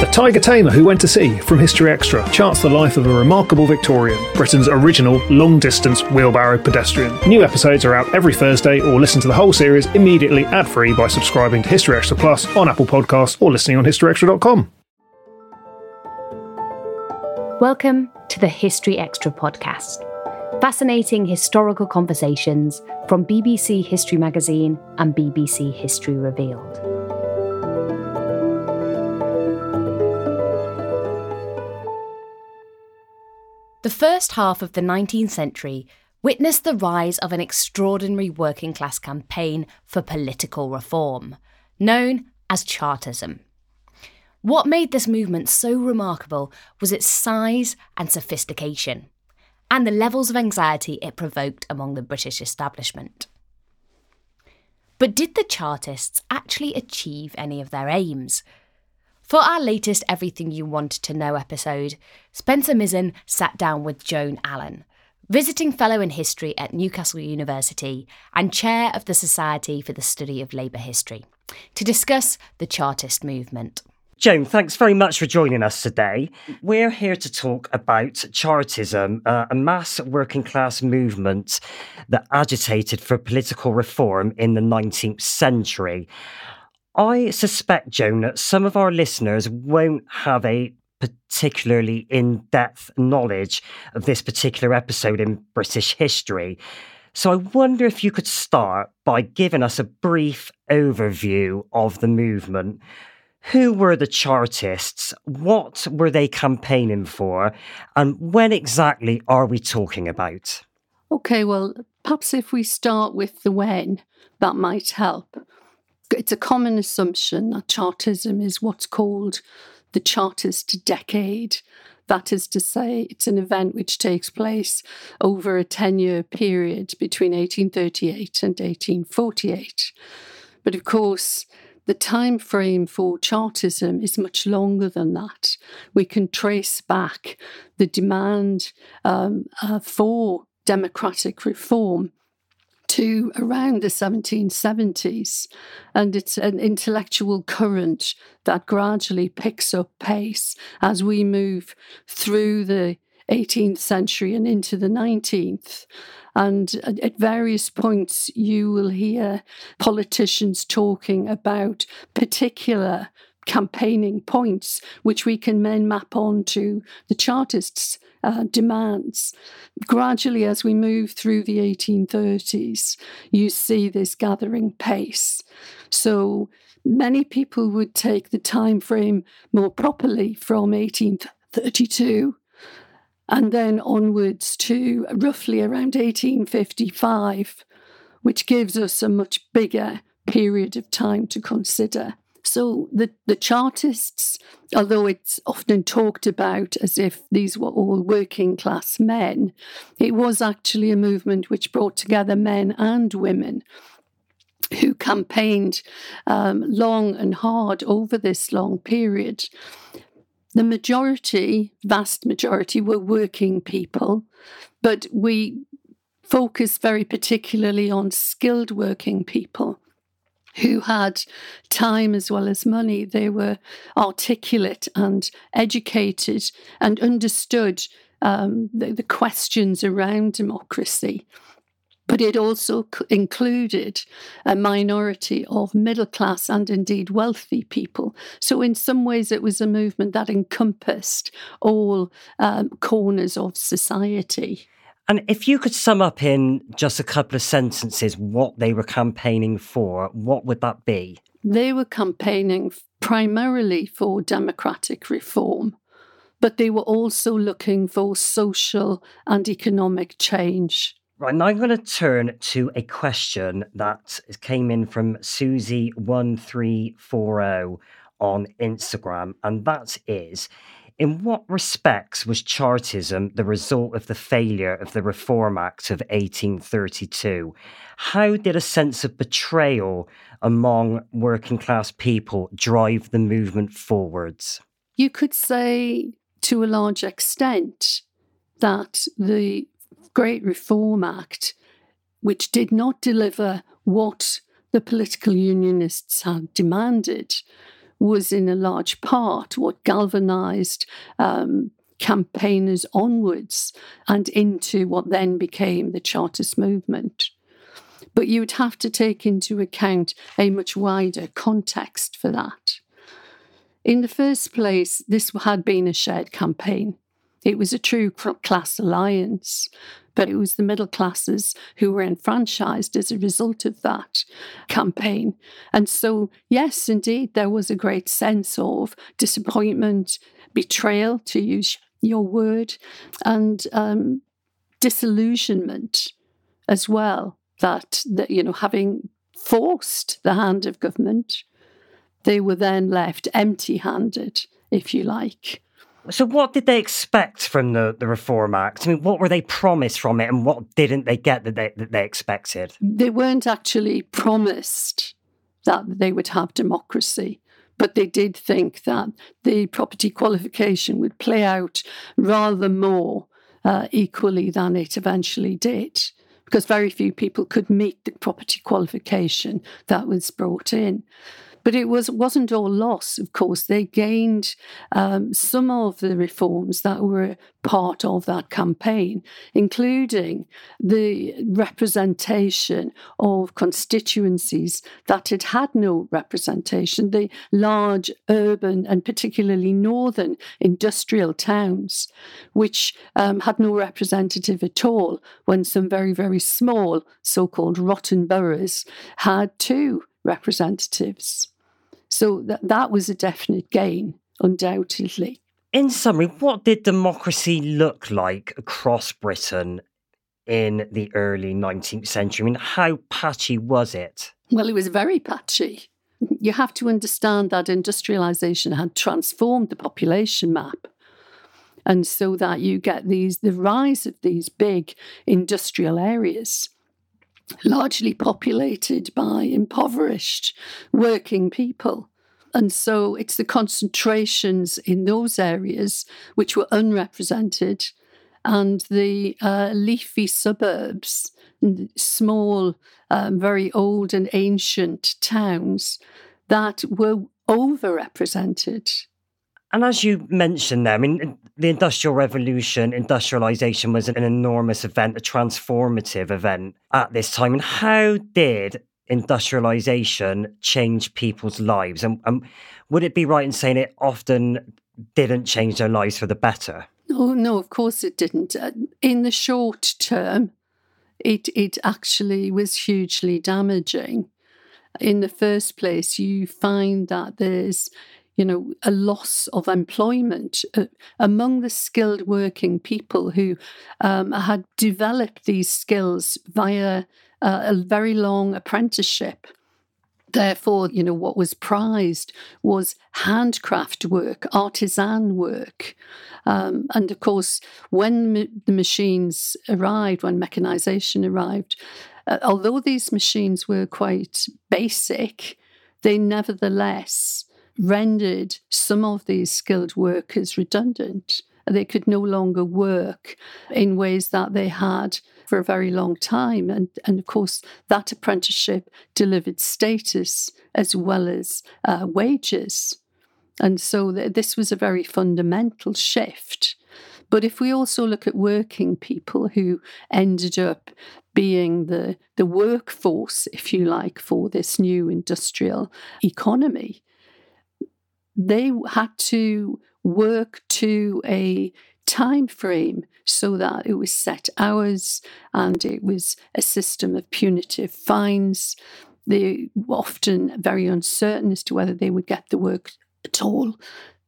The Tiger Tamer Who Went to Sea from History Extra charts the life of a remarkable Victorian, Britain's original long distance wheelbarrow pedestrian. New episodes are out every Thursday, or listen to the whole series immediately ad free by subscribing to History Extra Plus on Apple Podcasts or listening on historyextra.com. Welcome to the History Extra podcast. Fascinating historical conversations from BBC History Magazine and BBC History Revealed. The first half of the 19th century witnessed the rise of an extraordinary working class campaign for political reform, known as Chartism. What made this movement so remarkable was its size and sophistication, and the levels of anxiety it provoked among the British establishment. But did the Chartists actually achieve any of their aims? For our latest Everything You Wanted to Know episode, Spencer Mizen sat down with Joan Allen, visiting fellow in history at Newcastle University and chair of the Society for the Study of Labour History, to discuss the Chartist movement. Joan, thanks very much for joining us today. We're here to talk about Chartism, uh, a mass working class movement that agitated for political reform in the 19th century. I suspect, Joan, that some of our listeners won't have a particularly in depth knowledge of this particular episode in British history. So I wonder if you could start by giving us a brief overview of the movement. Who were the Chartists? What were they campaigning for? And when exactly are we talking about? Okay, well, perhaps if we start with the when, that might help it's a common assumption that Chartism is what's called the Chartist decade. That is to say, it's an event which takes place over a 10 year period between 1838 and 1848. But of course, the time frame for Chartism is much longer than that. We can trace back the demand um, uh, for democratic reform to around the 1770s. And it's an intellectual current that gradually picks up pace as we move through the 18th century and into the 19th. And at various points, you will hear politicians talking about particular campaigning points, which we can then map onto the Chartists' uh, demands. Gradually, as we move through the 1830s, you see this gathering pace. So many people would take the time frame more properly from 1832 and then onwards to roughly around 1855, which gives us a much bigger period of time to consider. So the, the Chartists, although it's often talked about as if these were all working class men, it was actually a movement which brought together men and women who campaigned um, long and hard over this long period. The majority, vast majority, were working people, but we focus very particularly on skilled working people who had time as well as money. They were articulate and educated and understood um, the, the questions around democracy. But it also included a minority of middle class and indeed wealthy people. So, in some ways, it was a movement that encompassed all um, corners of society. And if you could sum up in just a couple of sentences what they were campaigning for, what would that be? They were campaigning primarily for democratic reform, but they were also looking for social and economic change. Right, now I'm going to turn to a question that came in from Susie1340 on Instagram, and that is in what respects was Chartism the result of the failure of the Reform Act of 1832? How did a sense of betrayal among working class people drive the movement forwards? You could say to a large extent that the Great Reform Act, which did not deliver what the political unionists had demanded, was in a large part what galvanized um, campaigners onwards and into what then became the Chartist movement. But you would have to take into account a much wider context for that. In the first place, this had been a shared campaign. It was a true class alliance, but it was the middle classes who were enfranchised as a result of that campaign. And so, yes, indeed, there was a great sense of disappointment, betrayal, to use your word, and um, disillusionment as well. That, that, you know, having forced the hand of government, they were then left empty handed, if you like. So, what did they expect from the, the Reform Act? I mean, what were they promised from it, and what didn't they get that they, that they expected? They weren't actually promised that they would have democracy, but they did think that the property qualification would play out rather more uh, equally than it eventually did, because very few people could meet the property qualification that was brought in. But it was wasn't all loss. Of course, they gained um, some of the reforms that were part of that campaign, including the representation of constituencies that had had no representation, the large urban and particularly northern industrial towns, which um, had no representative at all, when some very, very small so called rotten boroughs had two representatives. So that, that was a definite gain, undoubtedly. In summary, what did democracy look like across Britain in the early 19th century? I mean, how patchy was it? Well, it was very patchy. You have to understand that industrialization had transformed the population map. And so that you get these the rise of these big industrial areas largely populated by impoverished working people. And so it's the concentrations in those areas which were unrepresented and the uh, leafy suburbs, small, um, very old and ancient towns that were overrepresented. And as you mentioned there, I mean, the Industrial Revolution, industrialization was an enormous event, a transformative event at this time. And how did industrialization change people's lives? And, and would it be right in saying it often didn't change their lives for the better? No, no, of course it didn't. Uh, in the short term, it it actually was hugely damaging. In the first place, you find that there's you know, a loss of employment uh, among the skilled working people who um, had developed these skills via uh, a very long apprenticeship. Therefore, you know, what was prized was handcraft work, artisan work. Um, and of course, when the machines arrived, when mechanization arrived, uh, although these machines were quite basic, they nevertheless rendered some of these skilled workers redundant. They could no longer work in ways that they had for a very long time. And, and of course, that apprenticeship delivered status as well as uh, wages. And so th- this was a very fundamental shift. But if we also look at working people who ended up being the, the workforce, if you like, for this new industrial economy, they had to work to a time frame so that it was set hours and it was a system of punitive fines. They were often very uncertain as to whether they would get the work at all.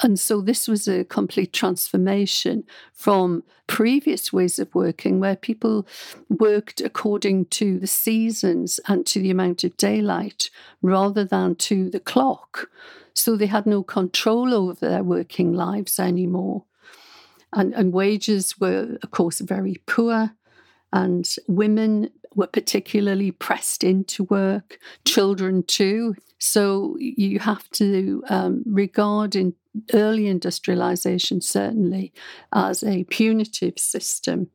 And so this was a complete transformation from previous ways of working where people worked according to the seasons and to the amount of daylight rather than to the clock. So they had no control over their working lives anymore. And, and wages were, of course, very poor. And women were particularly pressed into work, children too. So you have to um, regard in early industrialization certainly as a punitive system,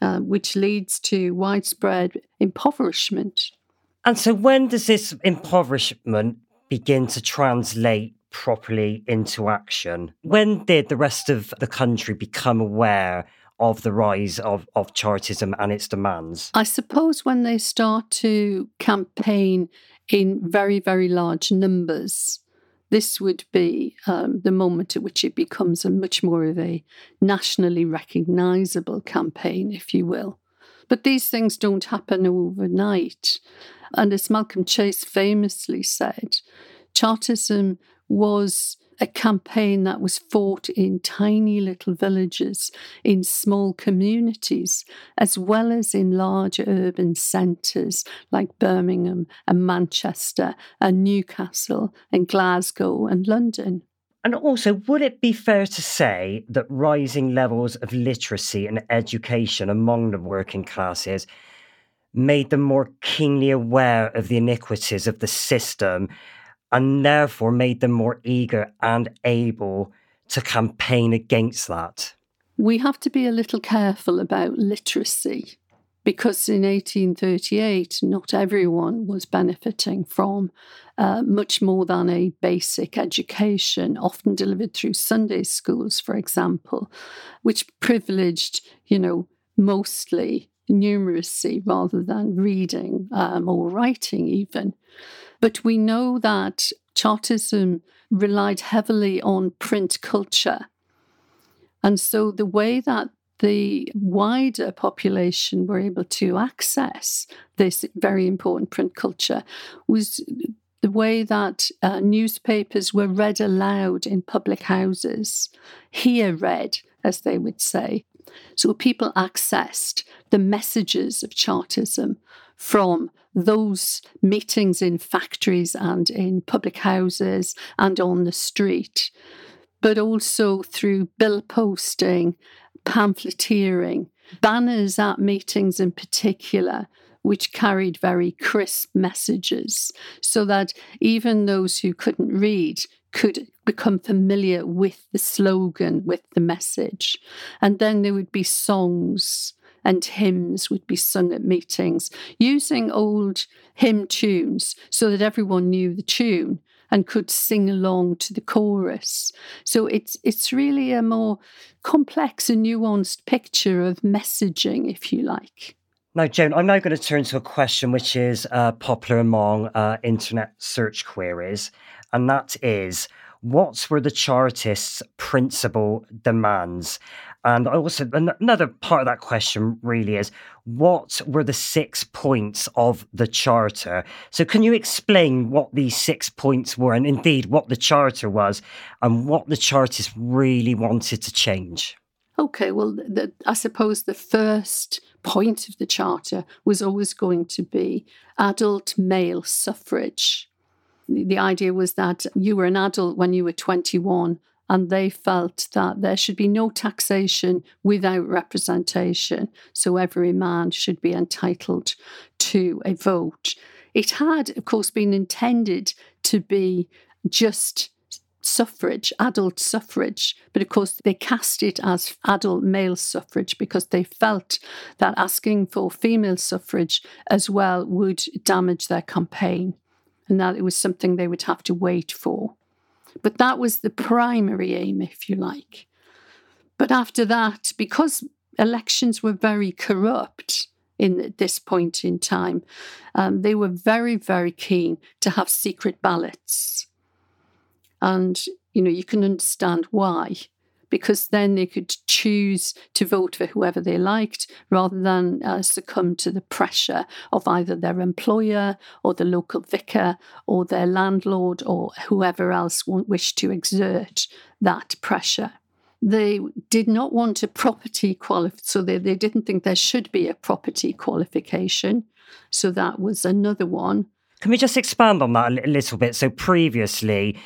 uh, which leads to widespread impoverishment. And so, when does this impoverishment begin to translate properly into action. When did the rest of the country become aware of the rise of, of Chartism and its demands? I suppose when they start to campaign in very, very large numbers, this would be um, the moment at which it becomes a much more of a nationally recognizable campaign, if you will. But these things don't happen overnight. And as Malcolm Chase famously said, Chartism was a campaign that was fought in tiny little villages, in small communities, as well as in large urban centres like Birmingham and Manchester and Newcastle and Glasgow and London. And also, would it be fair to say that rising levels of literacy and education among the working classes made them more keenly aware of the iniquities of the system and therefore made them more eager and able to campaign against that? We have to be a little careful about literacy because in 1838, not everyone was benefiting from uh, much more than a basic education, often delivered through Sunday schools, for example, which privileged, you know, mostly numeracy rather than reading um, or writing, even. But we know that Chartism relied heavily on print culture. And so the way that the wider population were able to access this very important print culture was the way that uh, newspapers were read aloud in public houses, hear read, as they would say. So people accessed the messages of Chartism from those meetings in factories and in public houses and on the street, but also through bill posting, pamphleteering, banners at meetings in particular, which carried very crisp messages, so that even those who couldn't read could become familiar with the slogan, with the message. And then there would be songs and hymns would be sung at meetings using old hymn tunes so that everyone knew the tune and could sing along to the chorus. So it's it's really a more complex and nuanced picture of messaging, if you like. Now, Joan, I'm now going to turn to a question which is uh, popular among uh, internet search queries, and that is what were the Chartists' principal demands? And also, another part of that question really is what were the six points of the Charter? So, can you explain what these six points were, and indeed what the Charter was, and what the Chartists really wanted to change? Okay, well, the, I suppose the first point of the Charter was always going to be adult male suffrage. The, the idea was that you were an adult when you were 21 and they felt that there should be no taxation without representation. So every man should be entitled to a vote. It had, of course, been intended to be just suffrage, adult suffrage, but of course they cast it as adult male suffrage because they felt that asking for female suffrage as well would damage their campaign and that it was something they would have to wait for. But that was the primary aim, if you like. But after that, because elections were very corrupt in this point in time, um, they were very, very keen to have secret ballots. And, you know, you can understand why because then they could choose to vote for whoever they liked rather than uh, succumb to the pressure of either their employer or the local vicar or their landlord or whoever else wished to exert that pressure. They did not want a property qualification, so they, they didn't think there should be a property qualification. So that was another one. Can we just expand on that a little bit? So previously,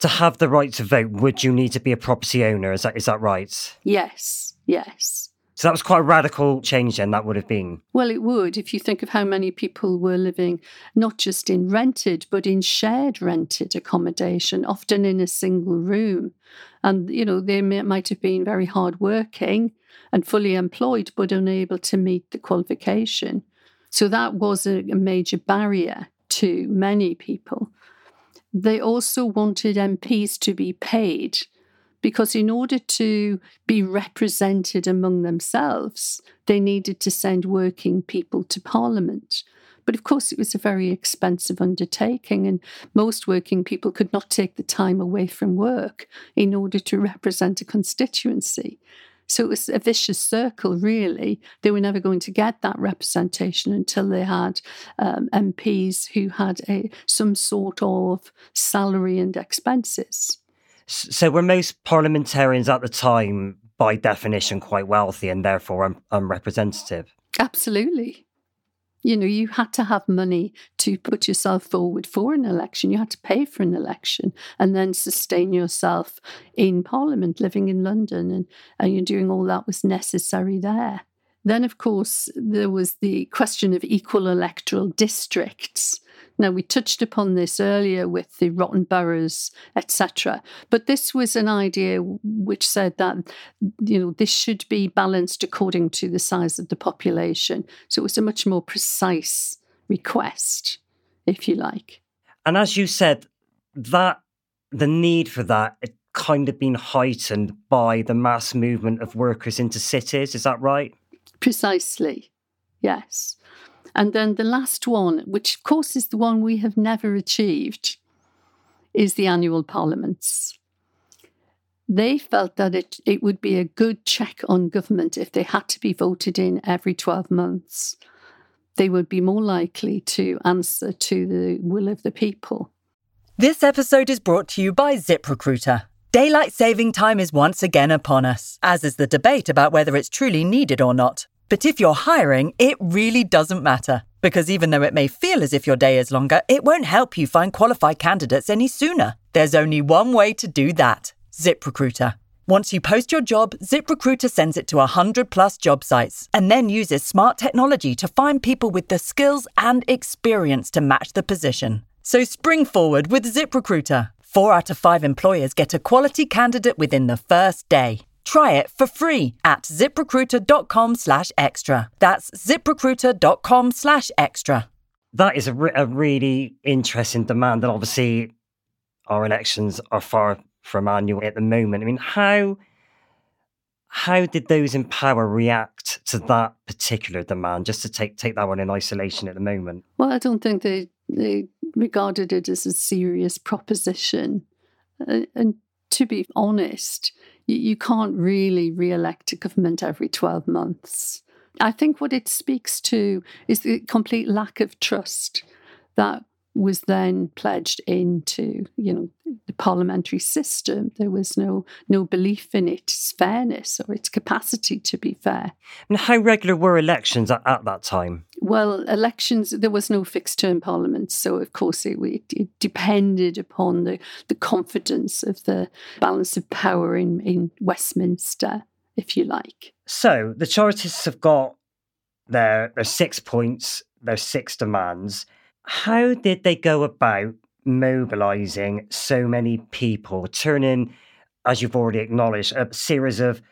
to have the right to vote, would you need to be a property owner? Is that is that right? Yes, yes. So that was quite a radical change then, that would have been. Well, it would, if you think of how many people were living not just in rented, but in shared rented accommodation, often in a single room. And, you know, they may, might have been very hardworking and fully employed, but unable to meet the qualification. So that was a, a major barrier to many people. They also wanted MPs to be paid because in order to be represented among themselves, they needed to send working people to Parliament. But of course, it was a very expensive undertaking, and most working people could not take the time away from work in order to represent a constituency. So it was a vicious circle, really. They were never going to get that representation until they had um, MPs who had a, some sort of salary and expenses. So were most parliamentarians at the time, by definition, quite wealthy and therefore un- unrepresentative? Absolutely. You know, you had to have money to put yourself forward for an election. You had to pay for an election and then sustain yourself in Parliament, living in London, and, and you're doing all that was necessary there. Then, of course, there was the question of equal electoral districts. Now, we touched upon this earlier with the rotten boroughs, etc. But this was an idea which said that, you know, this should be balanced according to the size of the population. So it was a much more precise request, if you like. And as you said, that the need for that it kind of been heightened by the mass movement of workers into cities. Is that right? Precisely. Yes. And then the last one, which of course is the one we have never achieved, is the annual parliaments. They felt that it, it would be a good check on government if they had to be voted in every 12 months. They would be more likely to answer to the will of the people. This episode is brought to you by ZipRecruiter. Daylight saving time is once again upon us, as is the debate about whether it's truly needed or not. But if you're hiring, it really doesn't matter. Because even though it may feel as if your day is longer, it won't help you find qualified candidates any sooner. There's only one way to do that ZipRecruiter. Once you post your job, ZipRecruiter sends it to 100 plus job sites and then uses smart technology to find people with the skills and experience to match the position. So spring forward with ZipRecruiter. Four out of five employers get a quality candidate within the first day. Try it for free at ziprecruiter.com slash extra. That's ziprecruiter.com slash extra. That is a, re- a really interesting demand. And obviously, our elections are far from annual at the moment. I mean, how how did those in power react to that particular demand? Just to take take that one in isolation at the moment. Well, I don't think they they regarded it as a serious proposition, uh, and to be honest, you, you can't really re elect a government every 12 months. I think what it speaks to is the complete lack of trust that was then pledged into you know the parliamentary system. There was no no belief in its fairness or its capacity to be fair. And how regular were elections at, at that time? Well elections there was no fixed term parliament so of course it, it, it depended upon the the confidence of the balance of power in in westminster if you like. So the chartists have got their their six points their six demands how did they go about mobilizing so many people, turning, as you've already acknowledged, a series of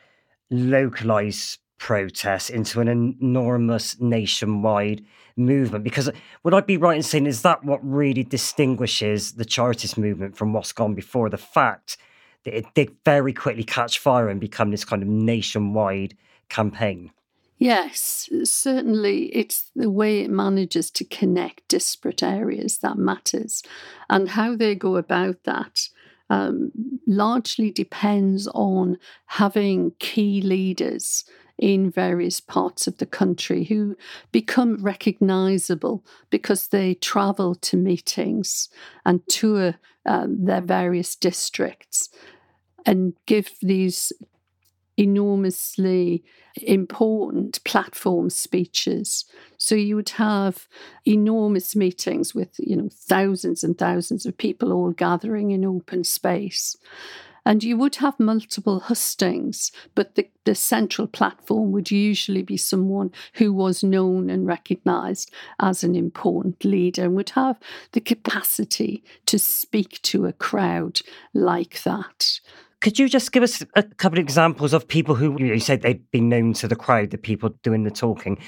localized protests into an enormous nationwide movement? Because would I be right in saying, is that what really distinguishes the Chartist movement from what's gone before? The fact that it did very quickly catch fire and become this kind of nationwide campaign? Yes, certainly it's the way it manages to connect disparate areas that matters. And how they go about that um, largely depends on having key leaders in various parts of the country who become recognizable because they travel to meetings and tour um, their various districts and give these enormously important platform speeches. So you would have enormous meetings with, you know, thousands and thousands of people all gathering in open space. And you would have multiple hustings, but the, the central platform would usually be someone who was known and recognized as an important leader and would have the capacity to speak to a crowd like that. Could you just give us a couple of examples of people who you said they'd been known to the crowd, the people doing the talking?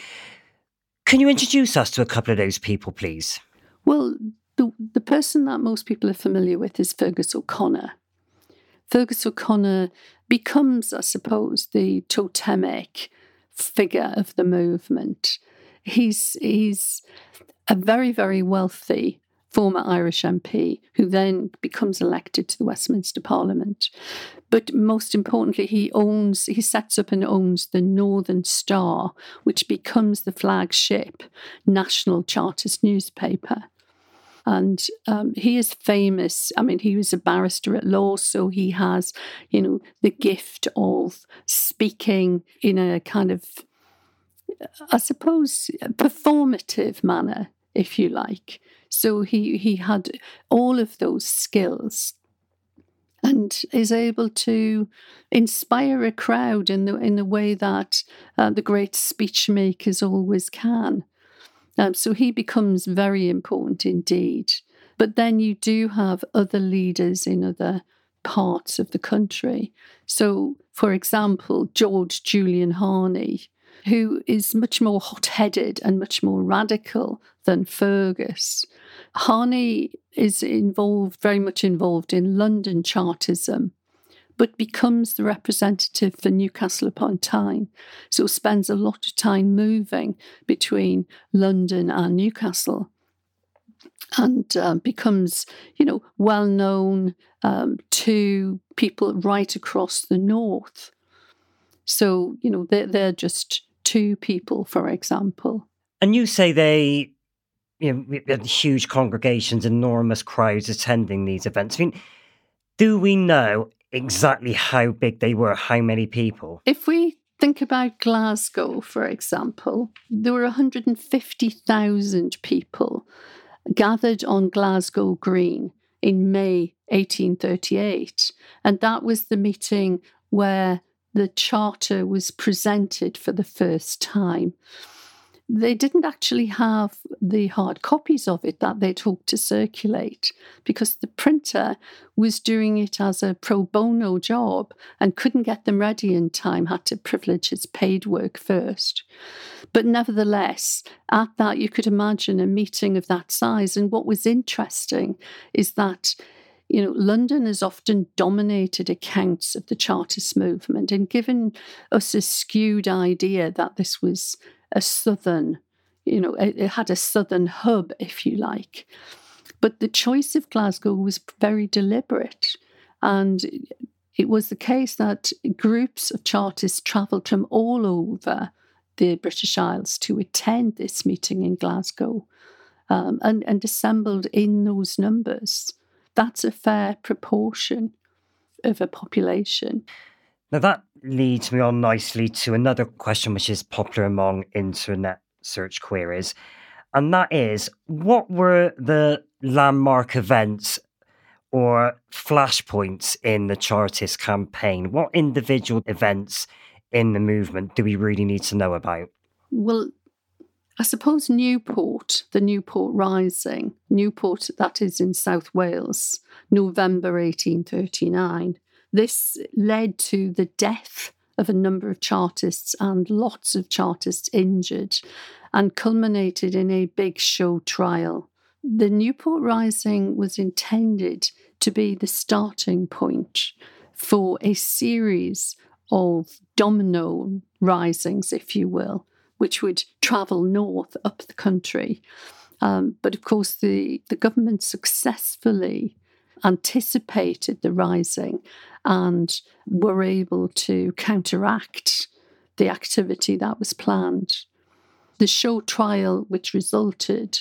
Can you introduce us to a couple of those people, please? Well, the, the person that most people are familiar with is Feargus O'Connor. Feargus O'Connor becomes, I suppose, the totemic figure of the movement. He's he's a very very wealthy former Irish MP who then becomes elected to the Westminster Parliament. But most importantly, he owns, he sets up and owns the Northern Star, which becomes the flagship national Chartist newspaper. And um, he is famous. I mean, he was a barrister at law, so he has, you know, the gift of speaking in a kind of, I suppose, performative manner, if you like. So he, he had all of those skills and is able to inspire a crowd in the in the way that uh, the great speech makers always can. Um, so he becomes very important indeed. But then you do have other leaders in other parts of the country. So, for example, George Julian Harney, who is much more hot headed and much more radical than Feargus. Harney is involved, very much involved in London Chartism, but becomes the representative for Newcastle upon Tyne. So spends a lot of time moving between London and Newcastle and um, becomes, you know, well known um, to people right across the north. So, you know, they're, they're just two people, for example. And you say they, you know, huge congregations, enormous crowds attending these events. I mean, do we know exactly how big they were? How many people? If we think about Glasgow, for example, there were 150,000 people gathered on Glasgow Green in May 1838. And that was the meeting where the charter was presented for the first time. They didn't actually have the hard copies of it that they'd hoped to circulate because the printer was doing it as a pro bono job and couldn't get them ready in time, had to privilege his paid work first. But nevertheless, at that, you could imagine a meeting of that size. And what was interesting is that you know, London has often dominated accounts of the Chartist movement and given us a skewed idea that this was a southern, you know, it, had a southern hub, if you like. But the choice of Glasgow was very deliberate. And it was the case that groups of Chartists travelled from all over the British Isles to attend this meeting in Glasgow um, and, and assembled in those numbers that's a fair proportion of a population. Now, that leads me on nicely to another question which is popular among internet search queries. And that is what were the landmark events or flashpoints in the Chartist campaign? What individual events in the movement do we really need to know about? Well, I suppose Newport, the Newport Rising, Newport, that is in South Wales, November 1839, this led to the death of a number of Chartists and lots of Chartists injured and culminated in a big show trial. The Newport Rising was intended to be the starting point for a series of domino risings, if you will, which would travel north up the country. Um, but of course, the, the government successfully anticipated the rising and were able to counteract the activity that was planned. The show trial, which resulted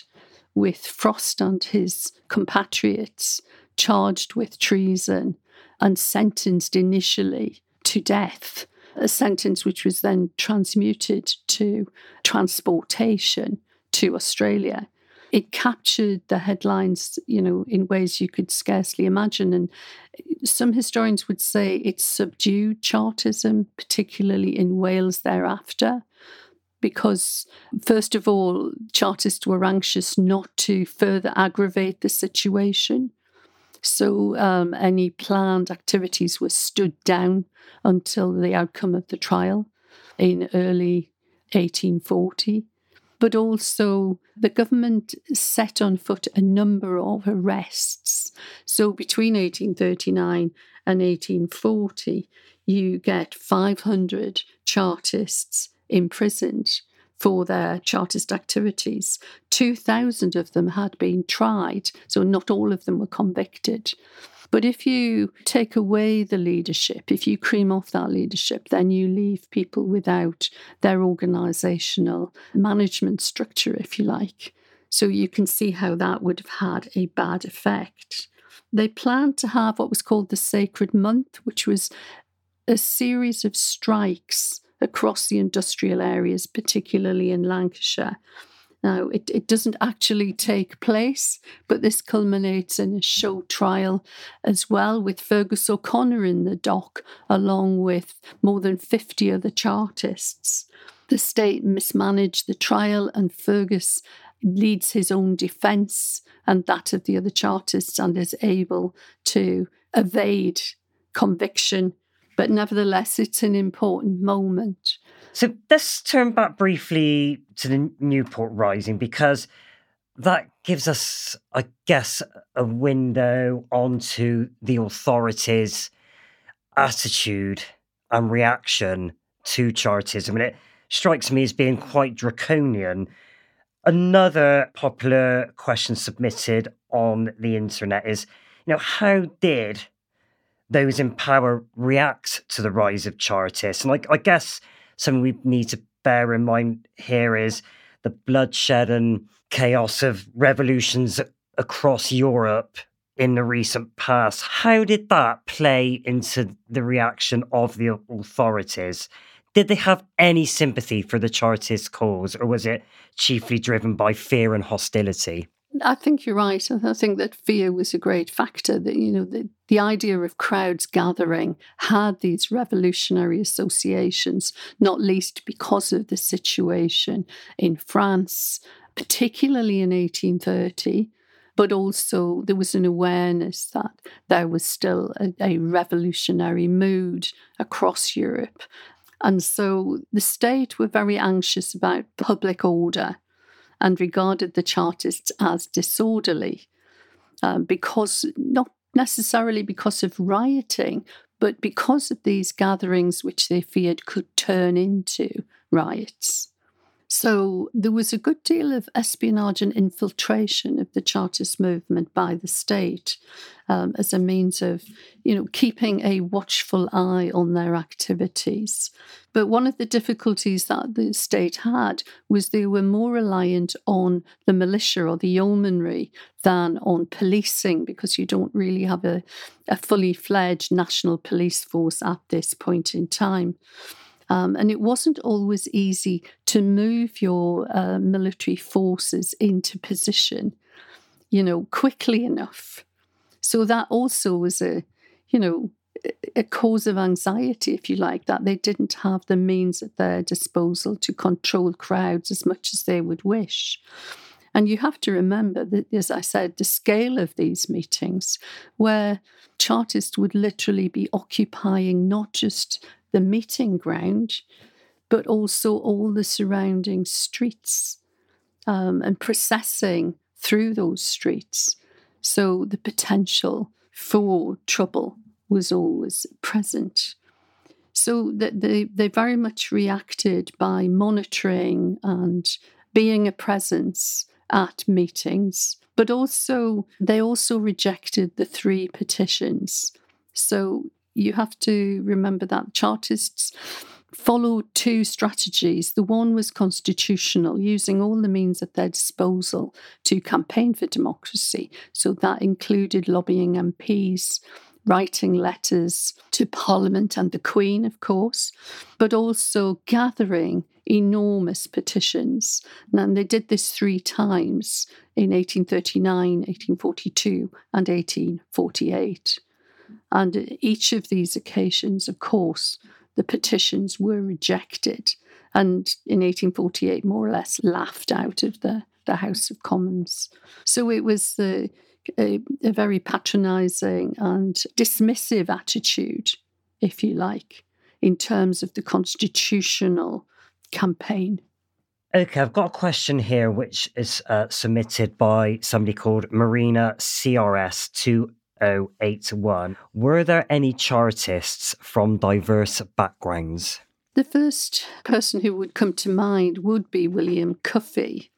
with Frost and his compatriots charged with treason and sentenced initially to death a sentence which was then transmuted to transportation to Australia. It captured the headlines, you know, in ways you could scarcely imagine. And some historians would say it subdued Chartism, particularly in Wales thereafter because, first of all, Chartists were anxious not to further aggravate the situation. So um, any planned activities were stood down until the outcome of the trial in early 1840. But also the government set on foot a number of arrests. So between 1839 and 1840, you get 500 Chartists imprisoned for their Chartist activities. 2,000 of them had been tried, so not all of them were convicted. But if you take away the leadership, if you cream off that leadership, then you leave people without their organisational management structure, if you like. So you can see how that would have had a bad effect. They planned to have what was called the Sacred Month, which was a series of strikes across the industrial areas, particularly in Lancashire. Now, it, it doesn't actually take place, but this culminates in a show trial as well, with Feargus O'Connor in the dock, along with more than 50 other Chartists. The state mismanaged the trial, and Feargus leads his own defence and that of the other Chartists and is able to evade conviction but nevertheless, it's an important moment. So let's turn back briefly to the Newport Rising because that gives us, I guess, a window onto the authorities' attitude and reaction to Chartism. And it strikes me as being quite draconian. Another popular question submitted on the internet is, you know, how did those in power react to the rise of Chartists. And like I guess something we need to bear in mind here is the bloodshed and chaos of revolutions across Europe in the recent past. How did that play into the reaction of the authorities? Did they have any sympathy for the Chartist cause, or was it chiefly driven by fear and hostility? I think you're right. I think that fear was a great factor. That you know, the, the idea of crowds gathering had these revolutionary associations, not least because of the situation in France, particularly in 1830. But also, there was an awareness that there was still a, a revolutionary mood across Europe. And so the state were very anxious about public order and regarded the Chartists as disorderly um, because, not necessarily because of rioting, but because of these gatherings which they feared could turn into riots. So there was a good deal of espionage and infiltration of the Chartist movement by the state um, as a means of, you know, keeping a watchful eye on their activities. But one of the difficulties that the state had was they were more reliant on the militia or the yeomanry than on policing because you don't really have a, a fully fledged national police force at this point in time. Um, and it wasn't always easy to move your uh, military forces into position, you know, quickly enough. So that also was a, you know, a cause of anxiety, if you like, that they didn't have the means at their disposal to control crowds as much as they would wish. And you have to remember that, as I said, the scale of these meetings, where Chartists would literally be occupying not just the meeting ground, but also all the surrounding streets um, and processing through those streets. So the potential for trouble was always present. So they, they very much reacted by monitoring and being a presence at meetings, but also they also rejected the three petitions. So you have to remember that Chartists followed two strategies. The one was constitutional, using all the means at their disposal to campaign for democracy. So that included lobbying MPs, writing letters to Parliament and the Queen, of course, but also gathering enormous petitions. And they did this three times in 1839, 1842, and 1848. And each of these occasions, of course, the petitions were rejected and in 1848 more or less laughed out of the, the House of Commons. So it was a, a, very patronising and dismissive attitude, if you like, in terms of the constitutional campaign. Okay, I've got a question here which is uh, submitted by somebody called Marina CRS 2081. Were there any Chartists from diverse backgrounds? The first person who would come to mind would be William Cuffay.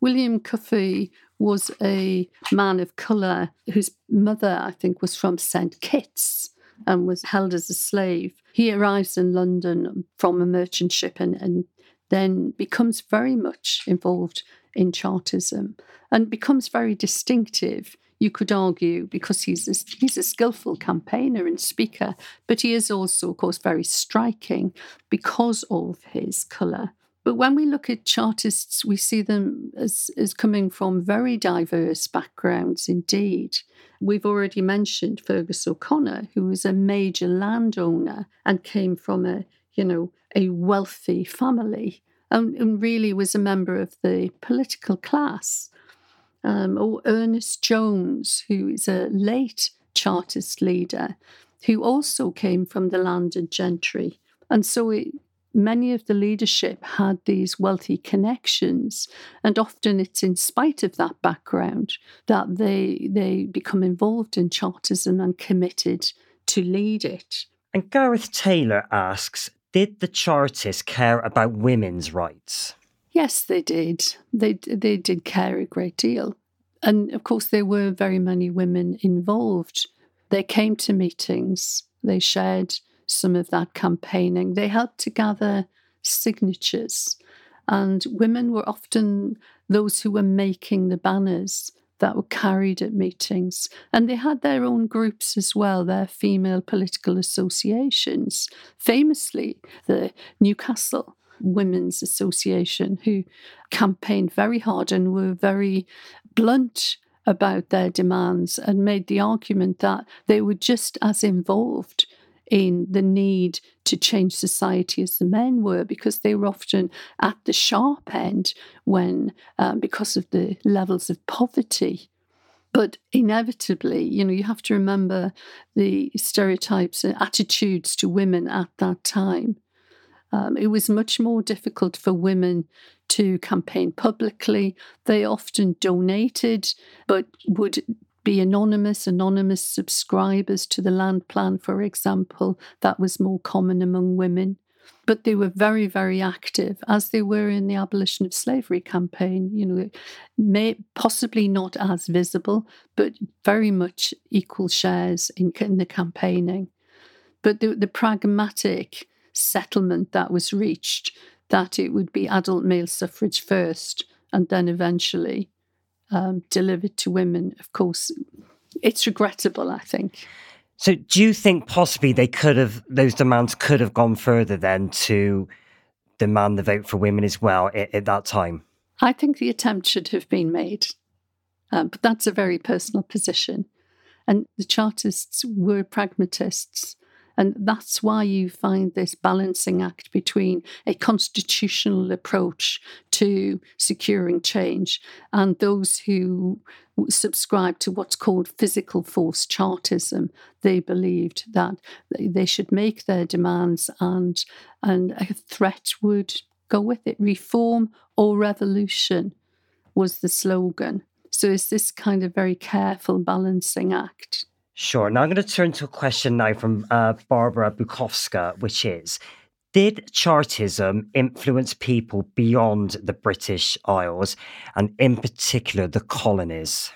William Cuffay was a man of colour whose mother, I think, was from St. Kitts and was held as a slave. He arrives in London from a merchant ship and, and then becomes very much involved in Chartism and becomes very distinctive. You could argue because he's a, he's a skillful campaigner and speaker, but he is also, of course, very striking because of his colour. But when we look at Chartists, we see them as, as coming from very diverse backgrounds indeed. We've already mentioned Feargus O'Connor, who was a major landowner and came from a, you know, a wealthy family and, and really was a member of the political class. Um, or Ernest Jones, who is a late Chartist leader, who also came from the landed gentry. And so it, many of the leadership had these wealthy connections and often it's in spite of that background that they they become involved in chartism and committed to lead it and gareth taylor asks did the chartists care about women's rights yes they did they they did care a great deal and of course there were very many women involved they came to meetings they shared some of that campaigning. They helped to gather signatures, and women were often those who were making the banners that were carried at meetings. And they had their own groups as well, their female political associations. Famously, the Newcastle Women's Association, who campaigned very hard and were very blunt about their demands and made the argument that they were just as involved in the need to change society as the men were because they were often at the sharp end when, um, because of the levels of poverty. But inevitably, you know, you have to remember the stereotypes and attitudes to women at that time. Um, it was much more difficult for women to campaign publicly. They often donated, but would be anonymous, anonymous subscribers to the land plan, for example. That was more common among women. But they were very, very active, as they were in the abolition of slavery campaign. You know, may, possibly not as visible, but very much equal shares in, in the campaigning. But the, the pragmatic settlement that was reached that it would be adult male suffrage first and then eventually um, delivered to women, of course, it's regrettable, I think. So, do you think possibly they could have, those demands could have gone further then to demand the vote for women as well at, at that time? I think the attempt should have been made, um, but that's a very personal position. And the Chartists were pragmatists. And that's why you find this balancing act between a constitutional approach to securing change and those who subscribe to what's called physical force chartism. They believed that they should make their demands and, and a threat would go with it. Reform or revolution was the slogan. So it's this kind of very careful balancing act. Sure. Now I'm going to turn to a question now from uh, Barbara Bukowska, which is Did Chartism influence people beyond the British Isles and, in particular, the colonies?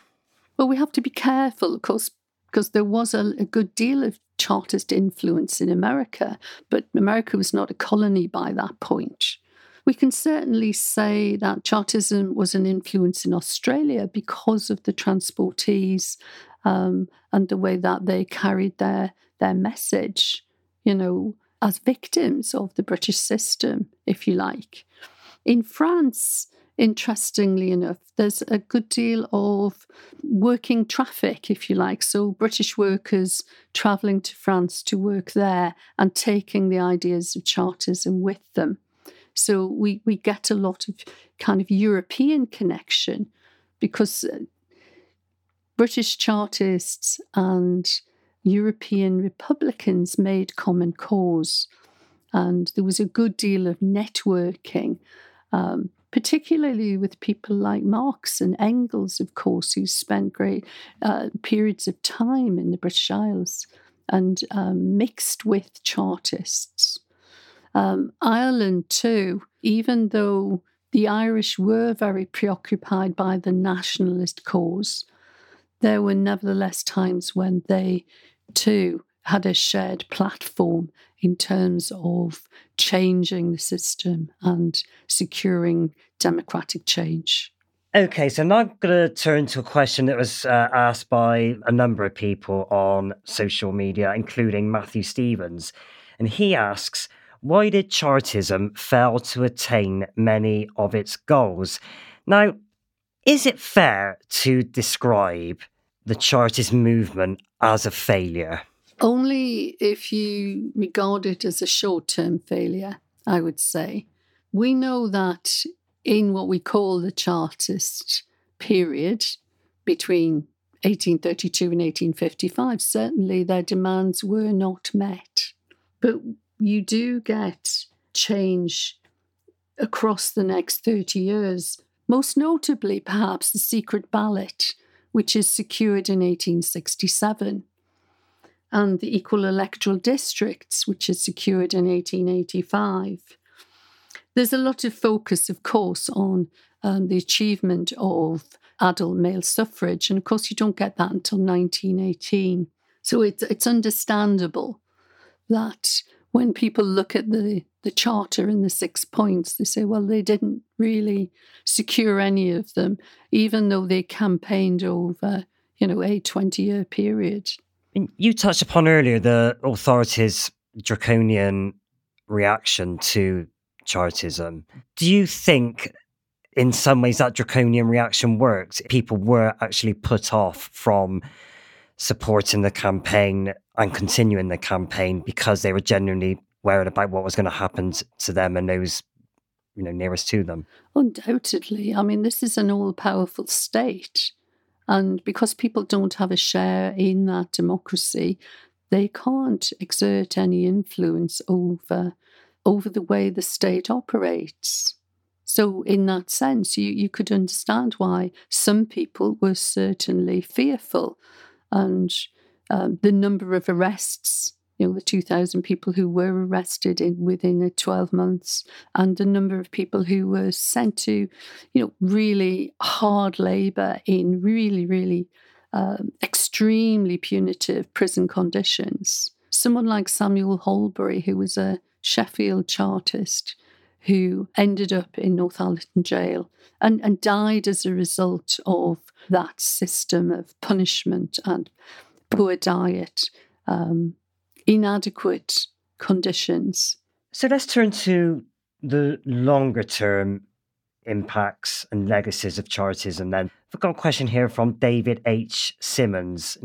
Well, we have to be careful, of course, because there was a, a good deal of Chartist influence in America, but America was not a colony by that point. We can certainly say that Chartism was an influence in Australia because of the transportees um, and the way that they carried their their message, you know, as victims of the British system, if you like. In France, interestingly enough, there's a good deal of working traffic, if you like. So, British workers travelling to France to work there and taking the ideas of Chartism with them. So, we, we get a lot of kind of European connection because British Chartists and European Republicans made common cause. And there was a good deal of networking um, particularly with people like Marx and Engels, of course, who spent great uh, periods of time in the British Isles and um, mixed with Chartists. Um, Ireland, too, even though the Irish were very preoccupied by the nationalist cause, there were nevertheless times when they, too, had a shared platform in terms of changing the system and securing democratic change. Okay, so now I'm going to turn to a question that was uh, asked by a number of people on social media, including Matthew Stevens. And he asks, why did Chartism fail to attain many of its goals? Now, is it fair to describe the Chartist movement as a failure? Only if you regard it as a short term failure, I would say. We know that in what we call the Chartist period between 1832 and 1855, certainly their demands were not met. But you do get change across the next 30 years, most notably, perhaps, the secret ballot, which is secured in 1867, and the equal electoral districts, which is secured in 1885. There's a lot of focus, of course, on um, the achievement of adult male suffrage. And of course, you don't get that until 1918. So it's, it's understandable that when people look at the, the charter and the six points, they say, well, they didn't really secure any of them, even though they campaigned over, you know, a 20 year period. You touched upon earlier the authorities' draconian reaction to Chartism. Do you think, in some ways, that draconian reaction worked? People were actually put off from supporting the campaign and continuing the campaign because they were genuinely worried about what was going to happen to them and those you know nearest to them undoubtedly i mean this is an all-powerful state and because people don't have a share in that democracy they can't exert any influence over over the way the state operates. So, in that sense, you, you could understand why some people were certainly fearful. And um, the number of arrests, you know, the 2,000 people who were arrested in, within 12 months, and the number of people who were sent to, you know, really hard labor in really, really um, extremely punitive prison conditions. Someone like Samuel Holberry, who was a Sheffield Chartist who ended up in Northallerton jail and, and died as a result of that system of punishment and poor diet, um, inadequate conditions. So let's turn to the longer term impacts and legacies of Chartism then. I've got a question here from David H. Simmons.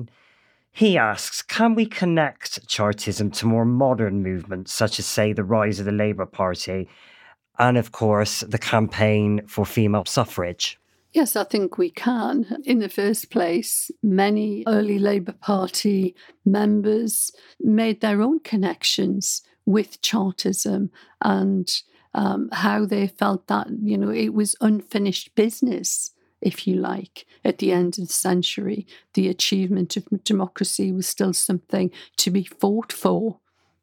He asks Can we connect Chartism to more modern movements, such as, say, the rise of the Labour Party and, of course, the campaign for female suffrage? Yes, I think we can. In the first place, many early Labour Party members made their own connections with Chartism and um, how they felt that, you know, it was unfinished business if you like, at the end of the century, the achievement of democracy was still something to be fought for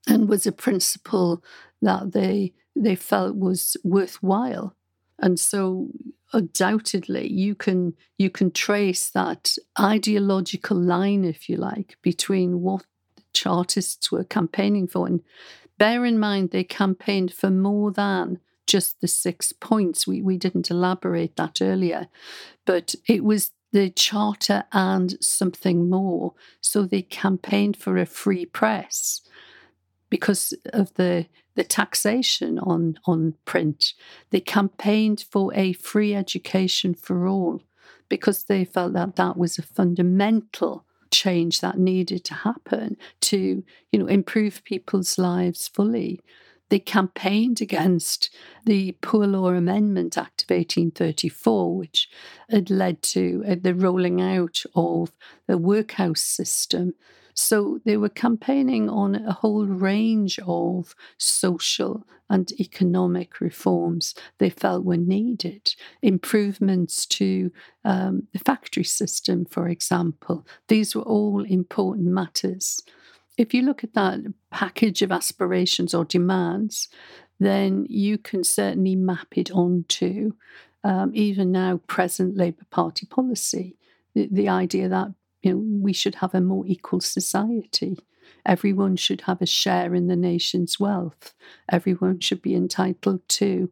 and was a principle that they they felt was worthwhile. And so undoubtedly you can you can trace that ideological line, if you like, between what the Chartists were campaigning for. And bear in mind they campaigned for more than just the six points. We, we didn't elaborate that earlier, but it was the charter and something more. So they campaigned for a free press because of the the taxation on on print. They campaigned for a free education for all because they felt that that was a fundamental change that needed to happen to you know improve people's lives fully they campaigned against the Poor Law Amendment Act of 1834, which had led to uh, the rolling out of the workhouse system So they were campaigning on a whole range of social and economic reforms they felt were needed. Improvements to um, the factory system, for example. These were all important matters. If you look at that package of aspirations or demands, then you can certainly map it onto um, even now present Labour Party policy. The, the idea that you know we should have a more equal society. Everyone should have a share in the nation's wealth. Everyone should be entitled to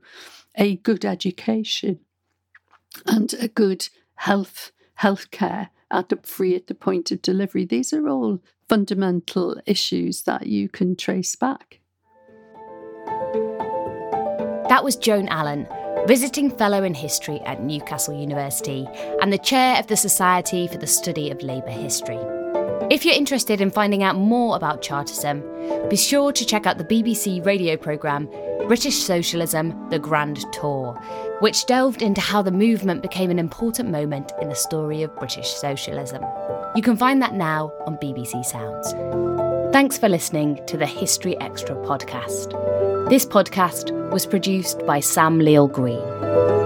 a good education and a good health health care at the free at the point of delivery. These are all fundamental issues that you can trace back. That was Joan Allen, visiting fellow in history at Newcastle University and the chair of the Society for the Study of Labour History. If you're interested in finding out more about Chartism, be sure to check out the BBC radio programme British Socialism The Grand Tour, which delved into how the movement became an important moment in the story of British socialism. You can find that now on BBC Sounds. Thanks for listening to the History Extra podcast. This podcast was produced by Sam Leal Green.